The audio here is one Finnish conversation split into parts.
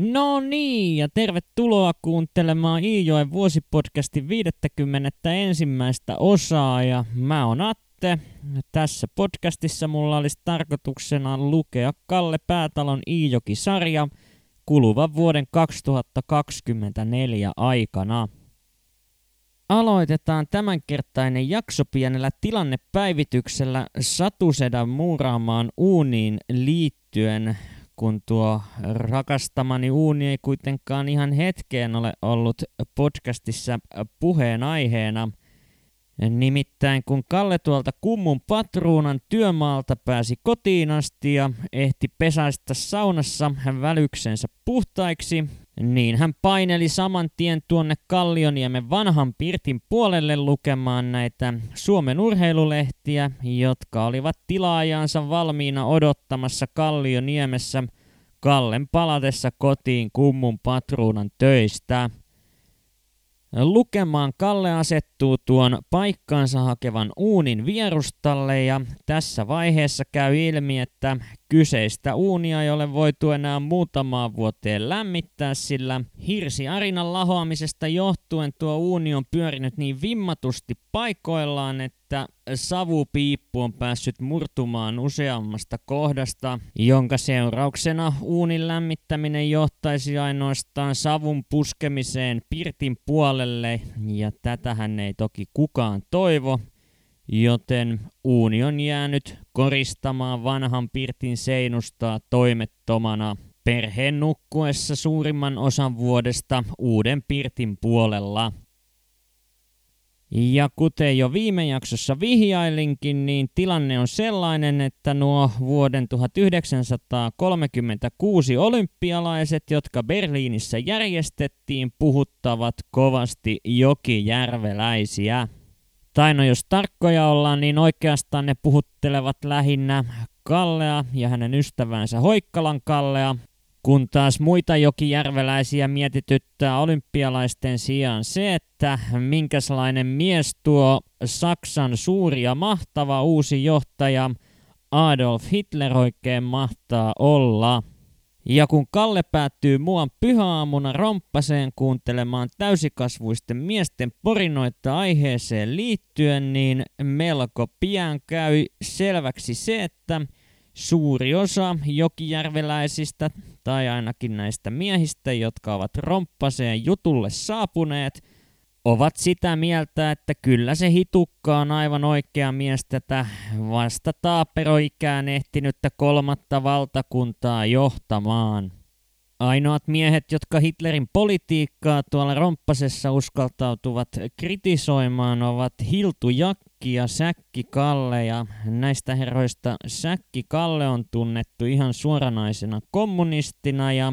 No niin, ja tervetuloa kuuntelemaan Iijoen vuosipodcastin 50. ensimmäistä osaa, ja mä oon Atte. Tässä podcastissa mulla olisi tarkoituksena lukea Kalle Päätalon Iijoki-sarja kuluvan vuoden 2024 aikana. Aloitetaan tämänkertainen jakso pienellä tilannepäivityksellä Satusedan muuraamaan uuniin liittyen kun tuo rakastamani uuni ei kuitenkaan ihan hetkeen ole ollut podcastissa puheenaiheena. Nimittäin kun Kalle tuolta kummun patruunan työmaalta pääsi kotiin asti ja ehti pesäistä saunassa hän välyksensä puhtaiksi, niin hän paineli saman tien tuonne Kallioniemen vanhan Pirtin puolelle lukemaan näitä Suomen urheilulehtiä, jotka olivat tilaajansa valmiina odottamassa Kallioniemessä Kallen palatessa kotiin kummun patruunan töistä. Lukemaan Kalle asettuu tuon paikkaansa hakevan uunin vierustalle ja tässä vaiheessa käy ilmi, että kyseistä uunia ei ole voitu enää muutamaan vuoteen lämmittää, sillä hirsi arinan lahoamisesta johtuen tuo uuni on pyörinyt niin vimmatusti paikoillaan, että savupiippu on päässyt murtumaan useammasta kohdasta, jonka seurauksena uunin lämmittäminen johtaisi ainoastaan savun puskemiseen pirtin puolelle, ja tätähän ei toki kukaan toivo, joten uuni on jäänyt koristamaan vanhan pirtin seinustaa toimettomana perheen nukkuessa suurimman osan vuodesta uuden pirtin puolella. Ja kuten jo viime jaksossa vihjailinkin, niin tilanne on sellainen, että nuo vuoden 1936 olympialaiset, jotka Berliinissä järjestettiin, puhuttavat kovasti jokijärveläisiä. Tai no jos tarkkoja ollaan, niin oikeastaan ne puhuttelevat lähinnä Kallea ja hänen ystävänsä Hoikkalan Kallea, kun taas muita jokijärveläisiä mietityttää olympialaisten sijaan se, että minkälainen mies tuo Saksan suuri ja mahtava uusi johtaja Adolf Hitler oikein mahtaa olla. Ja kun Kalle päättyy muuan pyhäaamuna romppaseen kuuntelemaan täysikasvuisten miesten porinoita aiheeseen liittyen, niin melko pian käy selväksi se, että suuri osa jokijärveläisistä, tai ainakin näistä miehistä, jotka ovat romppaseen jutulle saapuneet, ovat sitä mieltä, että kyllä se hitukka on aivan oikea mies tätä vasta taaperoikään ehtinyttä kolmatta valtakuntaa johtamaan. Ainoat miehet, jotka Hitlerin politiikkaa tuolla romppasessa uskaltautuvat kritisoimaan, ovat Hiltu Jakki ja Säkki Kalle. Ja näistä herroista Säkki Kalle on tunnettu ihan suoranaisena kommunistina ja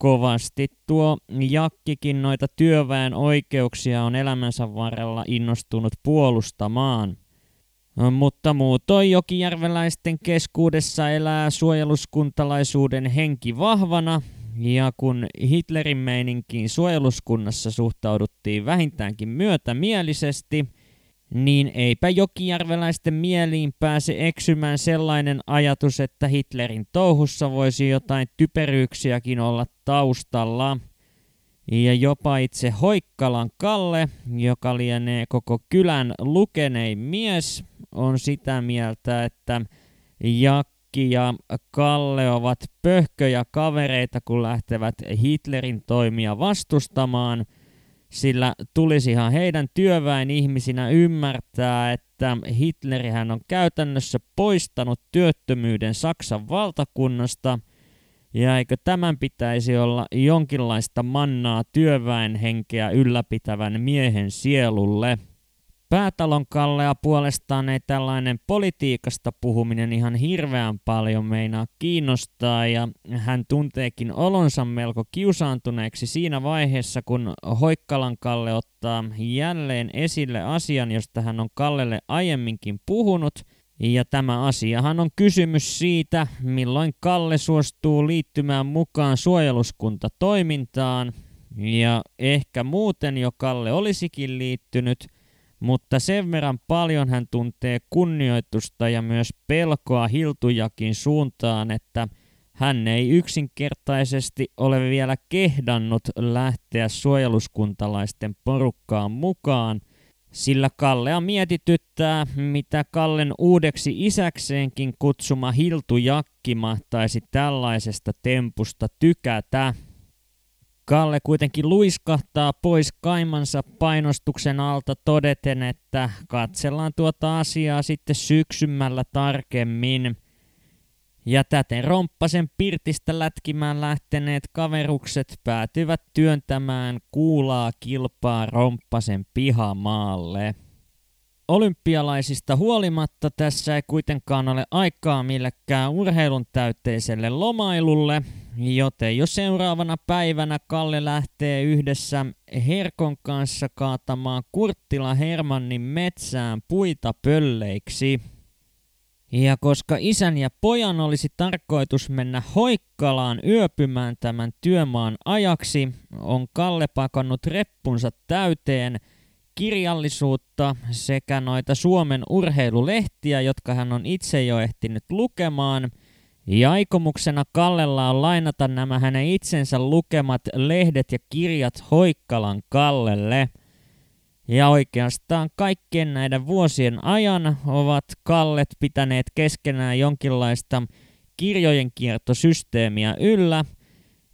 kovasti tuo Jakkikin noita työväen oikeuksia on elämänsä varrella innostunut puolustamaan. Mutta muutoin jokijärveläisten keskuudessa elää suojeluskuntalaisuuden henki vahvana, ja kun Hitlerin meininkiin suojeluskunnassa suhtauduttiin vähintäänkin myötämielisesti, niin eipä jokijärveläisten mieliin pääse eksymään sellainen ajatus, että Hitlerin touhussa voisi jotain typeryyksiäkin olla taustalla. Ja jopa itse Hoikkalan Kalle, joka lienee koko kylän lukenein mies, on sitä mieltä, että Jakki ja Kalle ovat pöhköjä kavereita, kun lähtevät Hitlerin toimia vastustamaan, sillä tulisihan heidän työväen ihmisinä ymmärtää, että Hitlerihän on käytännössä poistanut työttömyyden Saksan valtakunnasta – ja eikö tämän pitäisi olla jonkinlaista mannaa työväen henkeä ylläpitävän miehen sielulle? Päätalon Kallea puolestaan ei tällainen politiikasta puhuminen ihan hirveän paljon meinaa kiinnostaa. Ja hän tunteekin olonsa melko kiusaantuneeksi siinä vaiheessa, kun Hoikkalan Kalle ottaa jälleen esille asian, josta hän on Kallelle aiemminkin puhunut – ja tämä asiahan on kysymys siitä, milloin Kalle suostuu liittymään mukaan suojeluskuntatoimintaan. Ja ehkä muuten jo Kalle olisikin liittynyt, mutta sen verran paljon hän tuntee kunnioitusta ja myös pelkoa Hiltujakin suuntaan, että hän ei yksinkertaisesti ole vielä kehdannut lähteä suojeluskuntalaisten porukkaan mukaan, sillä Kallea mietityttää, mitä Kallen uudeksi isäkseenkin kutsuma Hiltu Jakki mahtaisi tällaisesta tempusta tykätä. Kalle kuitenkin luiskahtaa pois kaimansa painostuksen alta todeten, että katsellaan tuota asiaa sitten syksymällä tarkemmin. Ja täten Romppasen pirtistä lätkimään lähteneet kaverukset päätyvät työntämään kuulaa kilpaa Romppasen pihamaalle. Olympialaisista huolimatta tässä ei kuitenkaan ole aikaa millekään urheilun täyteiselle lomailulle, joten jo seuraavana päivänä Kalle lähtee yhdessä Herkon kanssa kaatamaan Kurttila Hermannin metsään puita pölleiksi. Ja koska isän ja pojan olisi tarkoitus mennä Hoikkalaan yöpymään tämän työmaan ajaksi, on Kalle pakannut reppunsa täyteen – kirjallisuutta sekä noita Suomen urheilulehtiä, jotka hän on itse jo ehtinyt lukemaan. Ja aikomuksena Kallella on lainata nämä hänen itsensä lukemat lehdet ja kirjat Hoikkalan Kallelle. Ja oikeastaan kaikkien näiden vuosien ajan ovat Kallet pitäneet keskenään jonkinlaista kirjojen kiertosysteemiä yllä –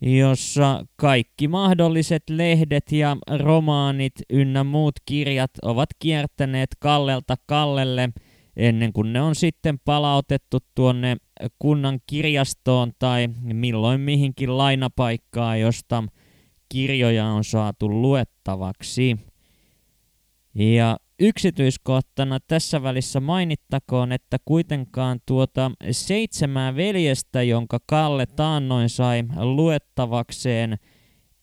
jossa kaikki mahdolliset lehdet ja romaanit ynnä muut kirjat ovat kiertäneet Kallelta Kallelle ennen kuin ne on sitten palautettu tuonne kunnan kirjastoon tai milloin mihinkin lainapaikkaa, josta kirjoja on saatu luettavaksi. Ja Yksityiskohtana tässä välissä mainittakoon, että kuitenkaan tuota seitsemää veljestä, jonka Kalle taannoin sai luettavakseen,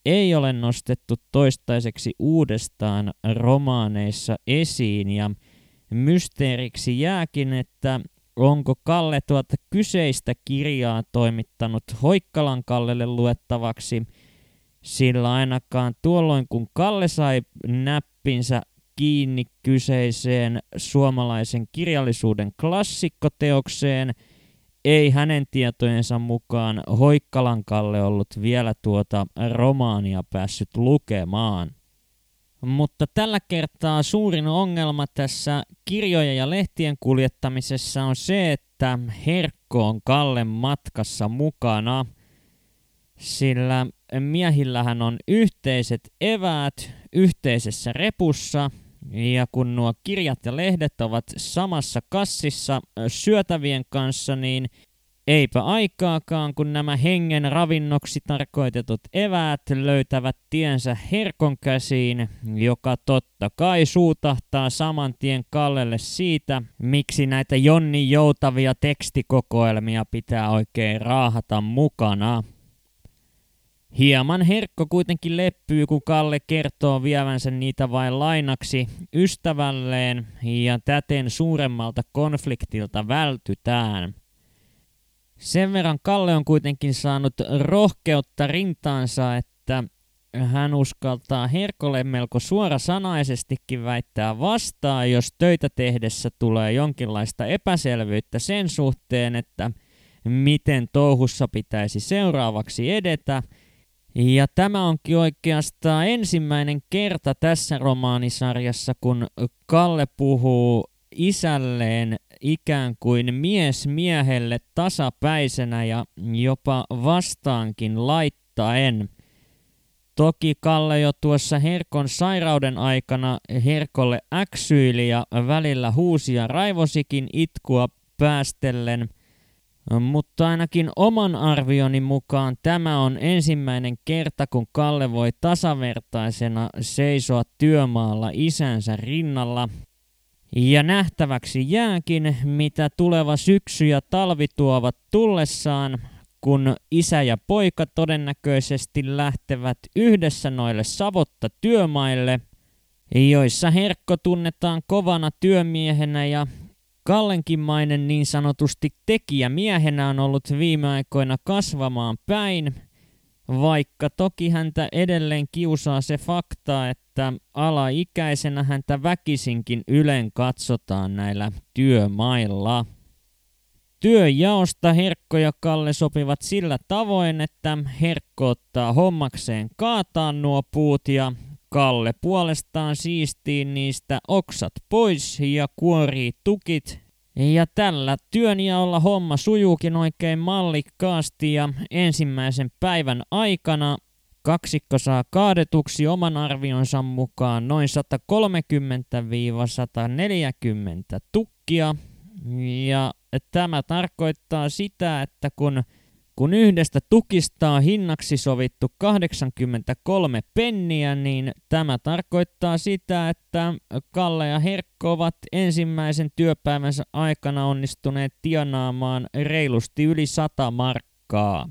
ei ole nostettu toistaiseksi uudestaan romaaneissa esiin ja mysteeriksi jääkin, että onko Kalle tuota kyseistä kirjaa toimittanut Hoikkalan Kallelle luettavaksi, sillä ainakaan tuolloin kun Kalle sai näppinsä kiinni kyseiseen suomalaisen kirjallisuuden klassikkoteokseen, ei hänen tietojensa mukaan Hoikkalankalle ollut vielä tuota romaania päässyt lukemaan. Mutta tällä kertaa suurin ongelma tässä kirjojen ja lehtien kuljettamisessa on se, että Herkko on Kallen matkassa mukana, sillä miehillähän on yhteiset eväät yhteisessä repussa – ja kun nuo kirjat ja lehdet ovat samassa kassissa syötävien kanssa, niin eipä aikaakaan, kun nämä hengen ravinnoksi tarkoitetut eväät löytävät tiensä herkon käsiin, joka totta kai suutahtaa saman tien Kallelle siitä, miksi näitä Jonni joutavia tekstikokoelmia pitää oikein raahata mukana. Hieman herkko kuitenkin leppyy, kun Kalle kertoo vievänsä niitä vain lainaksi ystävälleen ja täten suuremmalta konfliktilta vältytään. Sen verran Kalle on kuitenkin saanut rohkeutta rintaansa, että hän uskaltaa Herkolle melko suorasanaisestikin väittää vastaan, jos töitä tehdessä tulee jonkinlaista epäselvyyttä sen suhteen, että miten touhussa pitäisi seuraavaksi edetä – ja tämä onkin oikeastaan ensimmäinen kerta tässä romaanisarjassa, kun Kalle puhuu isälleen ikään kuin mies miehelle tasapäisenä ja jopa vastaankin laittaen. Toki Kalle jo tuossa Herkon sairauden aikana Herkolle äksyili ja välillä huusi ja raivosikin itkua päästellen – mutta ainakin oman arvioni mukaan tämä on ensimmäinen kerta, kun Kalle voi tasavertaisena seisoa työmaalla isänsä rinnalla. Ja nähtäväksi jääkin, mitä tuleva syksy ja talvi tuovat tullessaan, kun isä ja poika todennäköisesti lähtevät yhdessä noille savotta työmaille, joissa Herkko tunnetaan kovana työmiehenä ja Kallenkinmainen niin sanotusti tekijä miehenä on ollut viime aikoina kasvamaan päin, vaikka toki häntä edelleen kiusaa se fakta, että alaikäisenä häntä väkisinkin ylen katsotaan näillä työmailla. Työjaosta Herkko ja Kalle sopivat sillä tavoin, että Herkko ottaa hommakseen kaataa nuo puut ja Kalle puolestaan siistiin niistä oksat pois ja kuorii tukit. Ja tällä työnjaolla homma sujuukin oikein mallikkaasti ja ensimmäisen päivän aikana kaksikko saa kaadetuksi oman arvionsa mukaan noin 130-140 tukkia. Ja tämä tarkoittaa sitä, että kun kun yhdestä tukista on hinnaksi sovittu 83 penniä, niin tämä tarkoittaa sitä, että Kalle ja Herkko ovat ensimmäisen työpäivänsä aikana onnistuneet tienaamaan reilusti yli 100 markkaa.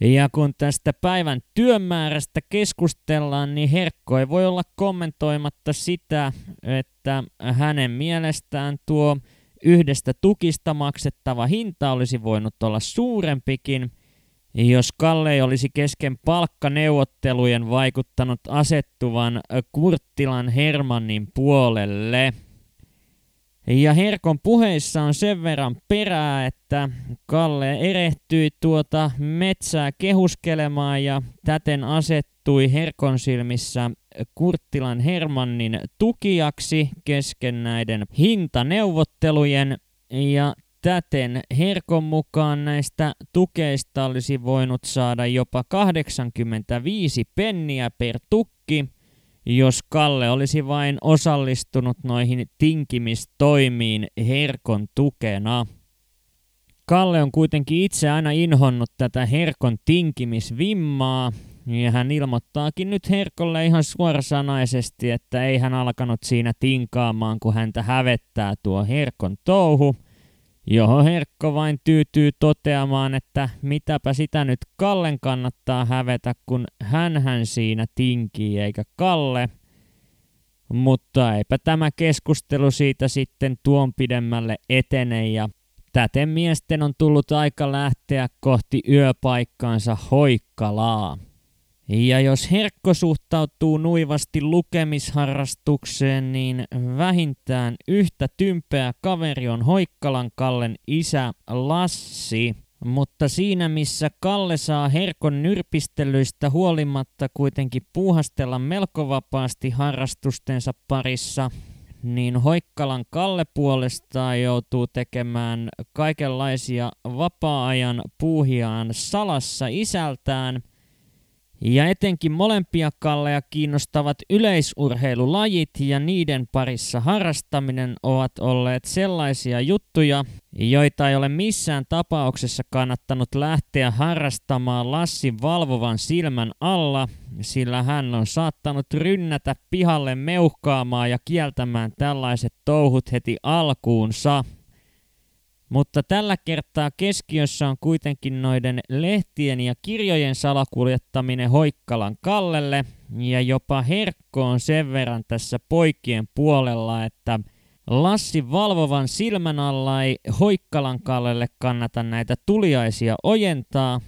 Ja kun tästä päivän työmäärästä keskustellaan, niin Herkko ei voi olla kommentoimatta sitä, että hänen mielestään tuo Yhdestä tukista maksettava hinta olisi voinut olla suurempikin, jos Kalle ei olisi kesken palkkaneuvottelujen vaikuttanut asettuvan Kurttilan Hermannin puolelle. Ja Herkon puheissa on sen verran perää, että Kalle erehtyi tuota metsää kehuskelemaan ja täten asettui Herkon silmissä Kurttilan Hermannin tukijaksi kesken näiden hintaneuvottelujen. Ja täten Herkon mukaan näistä tukeista olisi voinut saada jopa 85 penniä per tukki, jos Kalle olisi vain osallistunut noihin tinkimistoimiin Herkon tukena. Kalle on kuitenkin itse aina inhonnut tätä Herkon tinkimisvimmaa ja hän ilmoittaakin nyt Herkolle ihan suorasanaisesti, että ei hän alkanut siinä tinkaamaan, kun häntä hävettää tuo Herkon touhu, johon Herkko vain tyytyy toteamaan, että mitäpä sitä nyt Kallen kannattaa hävetä, kun hän siinä tinkii eikä Kalle. Mutta eipä tämä keskustelu siitä sitten tuon pidemmälle etene ja täten miesten on tullut aika lähteä kohti yöpaikkaansa Hoikkalaa. Ja jos Herkko suhtautuu nuivasti lukemisharrastukseen, niin vähintään yhtä tympeä kaveri on Hoikkalan Kallen isä Lassi. Mutta siinä missä Kalle saa Herkon nyrpistelyistä huolimatta kuitenkin puuhastella melko vapaasti harrastustensa parissa, niin Hoikkalan Kalle puolestaan joutuu tekemään kaikenlaisia vapaa-ajan puuhiaan salassa isältään – ja etenkin molempia kalleja kiinnostavat yleisurheilulajit ja niiden parissa harrastaminen ovat olleet sellaisia juttuja, joita ei ole missään tapauksessa kannattanut lähteä harrastamaan Lassin valvovan silmän alla, sillä hän on saattanut rynnätä pihalle meuhkaamaan ja kieltämään tällaiset touhut heti alkuunsa. Mutta tällä kertaa keskiössä on kuitenkin noiden lehtien ja kirjojen salakuljettaminen Hoikkalan Kallelle, ja jopa Herkko on sen verran tässä poikien puolella, että Lassi valvovan silmän alla ei Hoikkalan Kallelle kannata näitä tuliaisia ojentaa,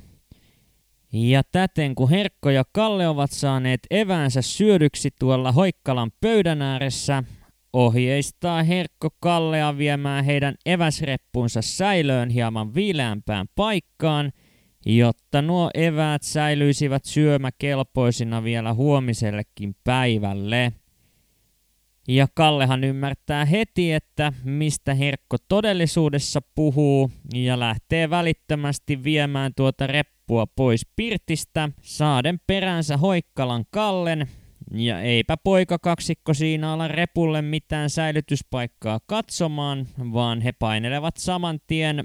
ja täten kun Herkko ja Kalle ovat saaneet eväänsä syödyksi tuolla Hoikkalan pöydän ääressä, ohjeistaa Herkko Kallea viemään heidän eväsreppunsa säilöön hieman viileämpään paikkaan, jotta nuo eväät säilyisivät syömäkelpoisina vielä huomisellekin päivälle. Ja Kallehan ymmärtää heti, että mistä Herkko todellisuudessa puhuu, ja lähtee välittömästi viemään tuota reppua pois pirtistä, saaden peränsä Hoikkalan Kallen, ja eipä poika kaksikko siinä ala repulle mitään säilytyspaikkaa katsomaan, vaan he painelevat saman tien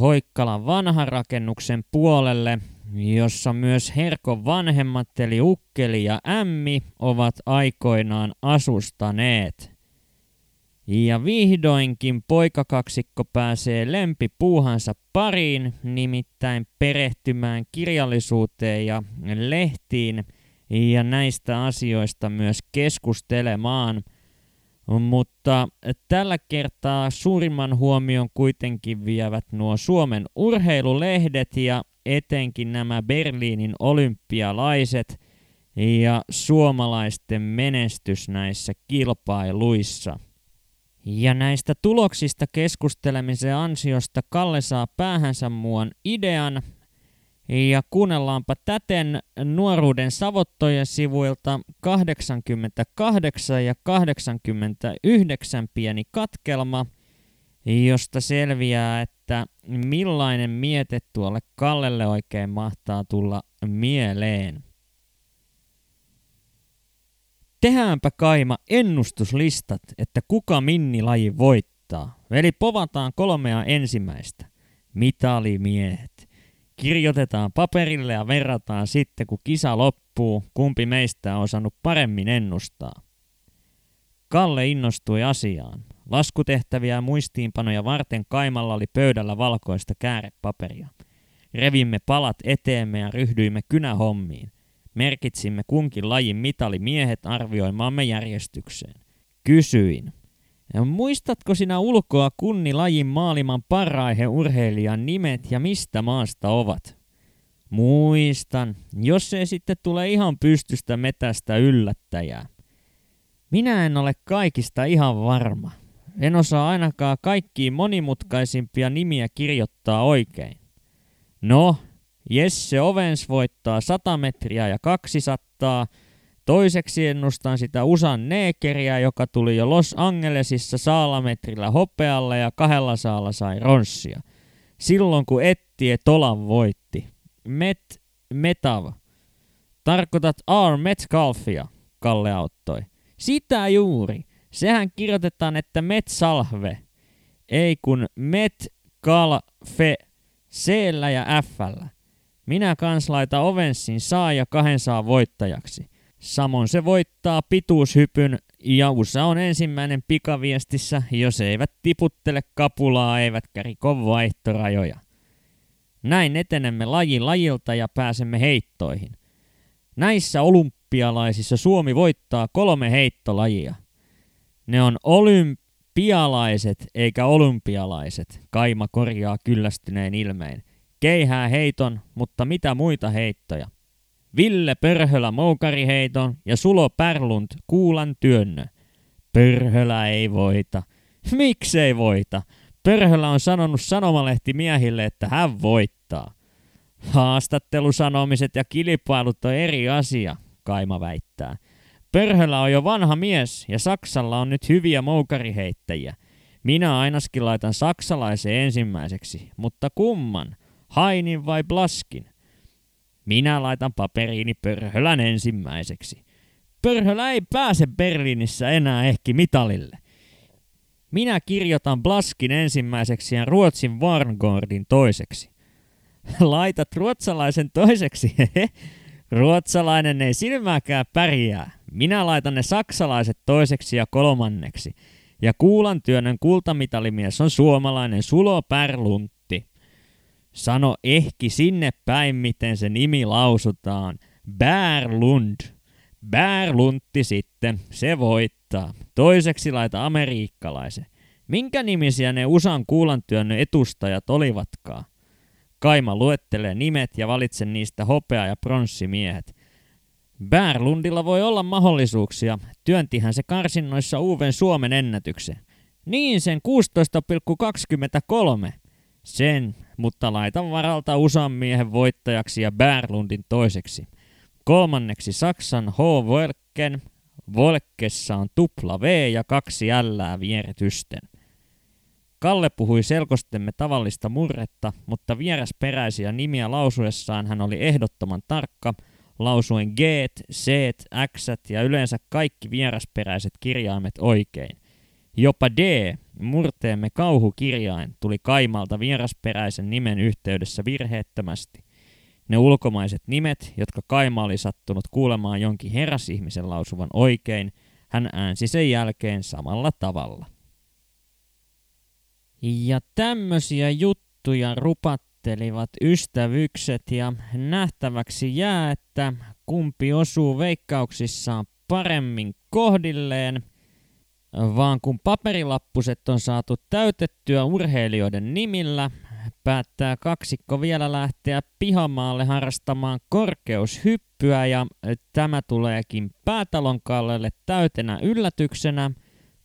Hoikkalan vanhan rakennuksen puolelle, jossa myös Herkon vanhemmat eli Ukkeli ja Ämmi ovat aikoinaan asustaneet. Ja vihdoinkin poikakaksikko pääsee lempipuuhansa pariin, nimittäin perehtymään kirjallisuuteen ja lehtiin – ja näistä asioista myös keskustelemaan. Mutta tällä kertaa suurimman huomion kuitenkin vievät nuo Suomen urheilulehdet ja etenkin nämä Berliinin olympialaiset ja suomalaisten menestys näissä kilpailuissa. Ja näistä tuloksista keskustelemisen ansiosta Kalle saa päähänsä muun idean, ja kuunnellaanpa täten nuoruuden savottojen sivuilta 88 ja 89 pieni katkelma, josta selviää, että millainen miete tuolle Kallelle oikein mahtaa tulla mieleen. Tehdäänpä kaima ennustuslistat, että kuka minnilaji voittaa. Eli povataan kolmea ensimmäistä. Mitalimiehet. Kirjoitetaan paperille ja verrataan sitten, kun kisa loppuu, kumpi meistä on osannut paremmin ennustaa. Kalle innostui asiaan. Laskutehtäviä ja muistiinpanoja varten Kaimalla oli pöydällä valkoista käärepaperia. Revimme palat eteemme ja ryhdyimme kynähommiin. Merkitsimme kunkin lajin mitalimiehet arvioimaamme järjestykseen. Kysyin. Muistatko sinä ulkoa kunni lajin maailman paraihe urheilijan nimet ja mistä maasta ovat? Muistan, jos se sitten tulee ihan pystystä metästä yllättäjää. Minä en ole kaikista ihan varma. En osaa ainakaan kaikkiin monimutkaisimpia nimiä kirjoittaa oikein. No, Jesse Ovens voittaa 100 metriä ja 200. Toiseksi ennustan sitä Usan Neekeriä, joka tuli jo Los Angelesissa saalametrillä hopealle ja kahdella saalla sai ronssia. Silloin kun Ettie Tolan voitti. Met Metav. Tarkoitat R. Metcalfia, Kalle auttoi. Sitä juuri. Sehän kirjoitetaan, että Metsalve. Ei kun Metcalfe c ja f minä kans laita Ovensin saa ja kahden saa voittajaksi. Samoin se voittaa pituushypyn ja USA on ensimmäinen pikaviestissä, jos eivät tiputtele kapulaa eivätkä riko vaihtorajoja. Näin etenemme laji lajilta ja pääsemme heittoihin. Näissä olympialaisissa Suomi voittaa kolme heittolajia. Ne on olympialaiset eikä olympialaiset, Kaima korjaa kyllästyneen ilmeen keihää heiton, mutta mitä muita heittoja. Ville Pörhölä moukariheiton ja Sulo Pärlund kuulan työnnö. Pörhölä ei voita. Miksei voita? Pörhölä on sanonut sanomalehti miehille, että hän voittaa. Haastattelusanomiset ja kilpailut on eri asia, Kaima väittää. Pörhölä on jo vanha mies ja Saksalla on nyt hyviä moukariheittäjiä. Minä ainakin laitan saksalaisen ensimmäiseksi, mutta kumman? Hainin vai Blaskin? Minä laitan paperiini Pörhölän ensimmäiseksi. Pörhölä ei pääse Berliinissä enää ehkä mitalille. Minä kirjoitan Blaskin ensimmäiseksi ja Ruotsin Varngordin toiseksi. Laitat ruotsalaisen toiseksi, Ruotsalainen ei silmääkään pärjää. Minä laitan ne saksalaiset toiseksi ja kolmanneksi. Ja kuulan työnnön kultamitalimies on suomalainen Sulo Pärlund. Sano ehki sinne päin, miten se nimi lausutaan. Bärlund. Bärluntti sitten, se voittaa. Toiseksi laita amerikkalaisen. Minkä nimisiä ne USAn kuulantyönnön etustajat olivatkaan? Kaima luettelee nimet ja valitsen niistä hopea- ja pronssimiehet. Bärlundilla voi olla mahdollisuuksia. Työntihän se karsinnoissa uuden Suomen ennätyksen. Niin sen 16,23. Sen mutta laitan varalta USAn miehen voittajaksi ja Bärlundin toiseksi. Kolmanneksi Saksan H. Volken. Volkessa on tupla V ja kaksi L vieretysten. Kalle puhui selkostemme tavallista murretta, mutta vierasperäisiä nimiä lausuessaan hän oli ehdottoman tarkka, lausuen G, C, X ja yleensä kaikki vierasperäiset kirjaimet oikein. Jopa D, murteemme kauhukirjain, tuli Kaimalta vierasperäisen nimen yhteydessä virheettömästi. Ne ulkomaiset nimet, jotka Kaima oli sattunut kuulemaan jonkin herrasihmisen lausuvan oikein, hän äänsi sen jälkeen samalla tavalla. Ja tämmöisiä juttuja rupattelivat ystävykset ja nähtäväksi jää, että kumpi osuu veikkauksissaan paremmin kohdilleen – vaan kun paperilappuset on saatu täytettyä urheilijoiden nimillä, päättää kaksikko vielä lähteä pihamaalle harrastamaan korkeushyppyä ja tämä tuleekin päätalon kallelle täytenä yllätyksenä,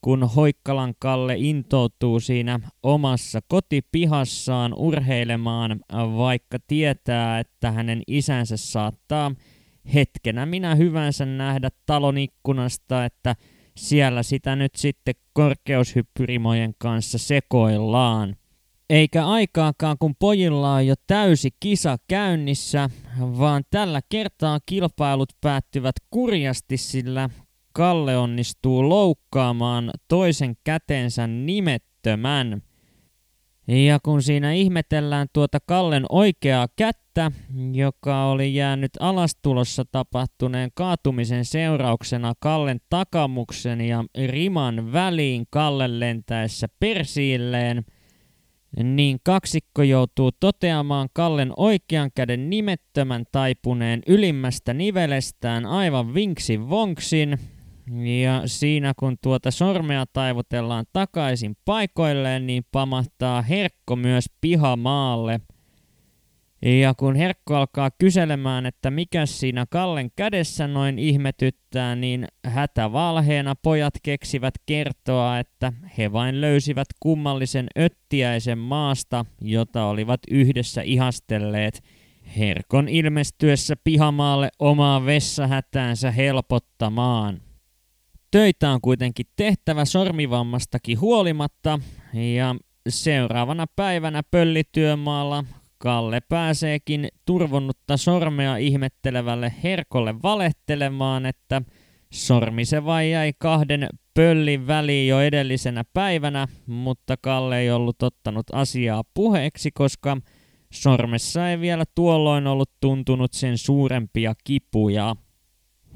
kun Hoikkalan Kalle intoutuu siinä omassa kotipihassaan urheilemaan, vaikka tietää, että hänen isänsä saattaa hetkenä minä hyvänsä nähdä talon ikkunasta, että siellä sitä nyt sitten korkeushyppyrimojen kanssa sekoillaan. Eikä aikaakaan, kun pojilla on jo täysi kisa käynnissä, vaan tällä kertaa kilpailut päättyvät kurjasti, sillä Kalle onnistuu loukkaamaan toisen kätensä nimettömän. Ja kun siinä ihmetellään tuota Kallen oikeaa kättä, joka oli jäänyt alastulossa tapahtuneen kaatumisen seurauksena Kallen takamuksen ja riman väliin Kallen lentäessä persiilleen, niin kaksikko joutuu toteamaan Kallen oikean käden nimettömän taipuneen ylimmästä nivelestään aivan vinksin vonksin, ja siinä kun tuota sormea taivutellaan takaisin paikoilleen, niin pamahtaa herkko myös pihamaalle. Ja kun herkko alkaa kyselemään, että mikä siinä Kallen kädessä noin ihmetyttää, niin hätävalheena pojat keksivät kertoa, että he vain löysivät kummallisen öttiäisen maasta, jota olivat yhdessä ihastelleet Herkon ilmestyessä pihamaalle omaa vessahätäänsä helpottamaan. Töitä on kuitenkin tehtävä sormivammastakin huolimatta ja seuraavana päivänä pöllityömaalla Kalle pääseekin turvonnutta sormea ihmettelevälle Herkolle valehtelemaan, että sormi se vai jäi kahden pöllin väliin jo edellisenä päivänä, mutta Kalle ei ollut ottanut asiaa puheeksi, koska sormessa ei vielä tuolloin ollut tuntunut sen suurempia kipuja.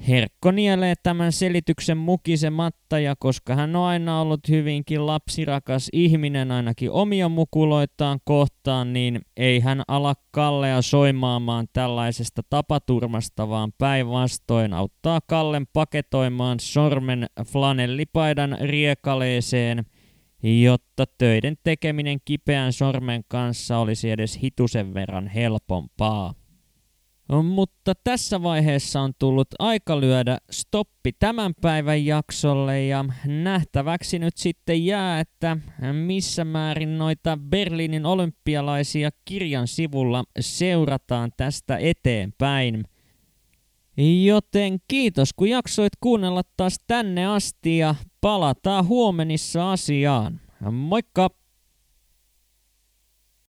Herkko nielee tämän selityksen mukisematta ja koska hän on aina ollut hyvinkin lapsirakas ihminen ainakin omia mukuloitaan kohtaan, niin ei hän ala Kallea soimaamaan tällaisesta tapaturmasta, vaan päinvastoin auttaa Kallen paketoimaan sormen flanellipaidan riekaleeseen, jotta töiden tekeminen kipeän sormen kanssa olisi edes hitusen verran helpompaa. Mutta tässä vaiheessa on tullut aika lyödä stoppi tämän päivän jaksolle ja nähtäväksi nyt sitten jää, että missä määrin noita Berliinin olympialaisia kirjan sivulla seurataan tästä eteenpäin. Joten kiitos kun jaksoit kuunnella taas tänne asti ja palataan huomenissa asiaan. Moikka!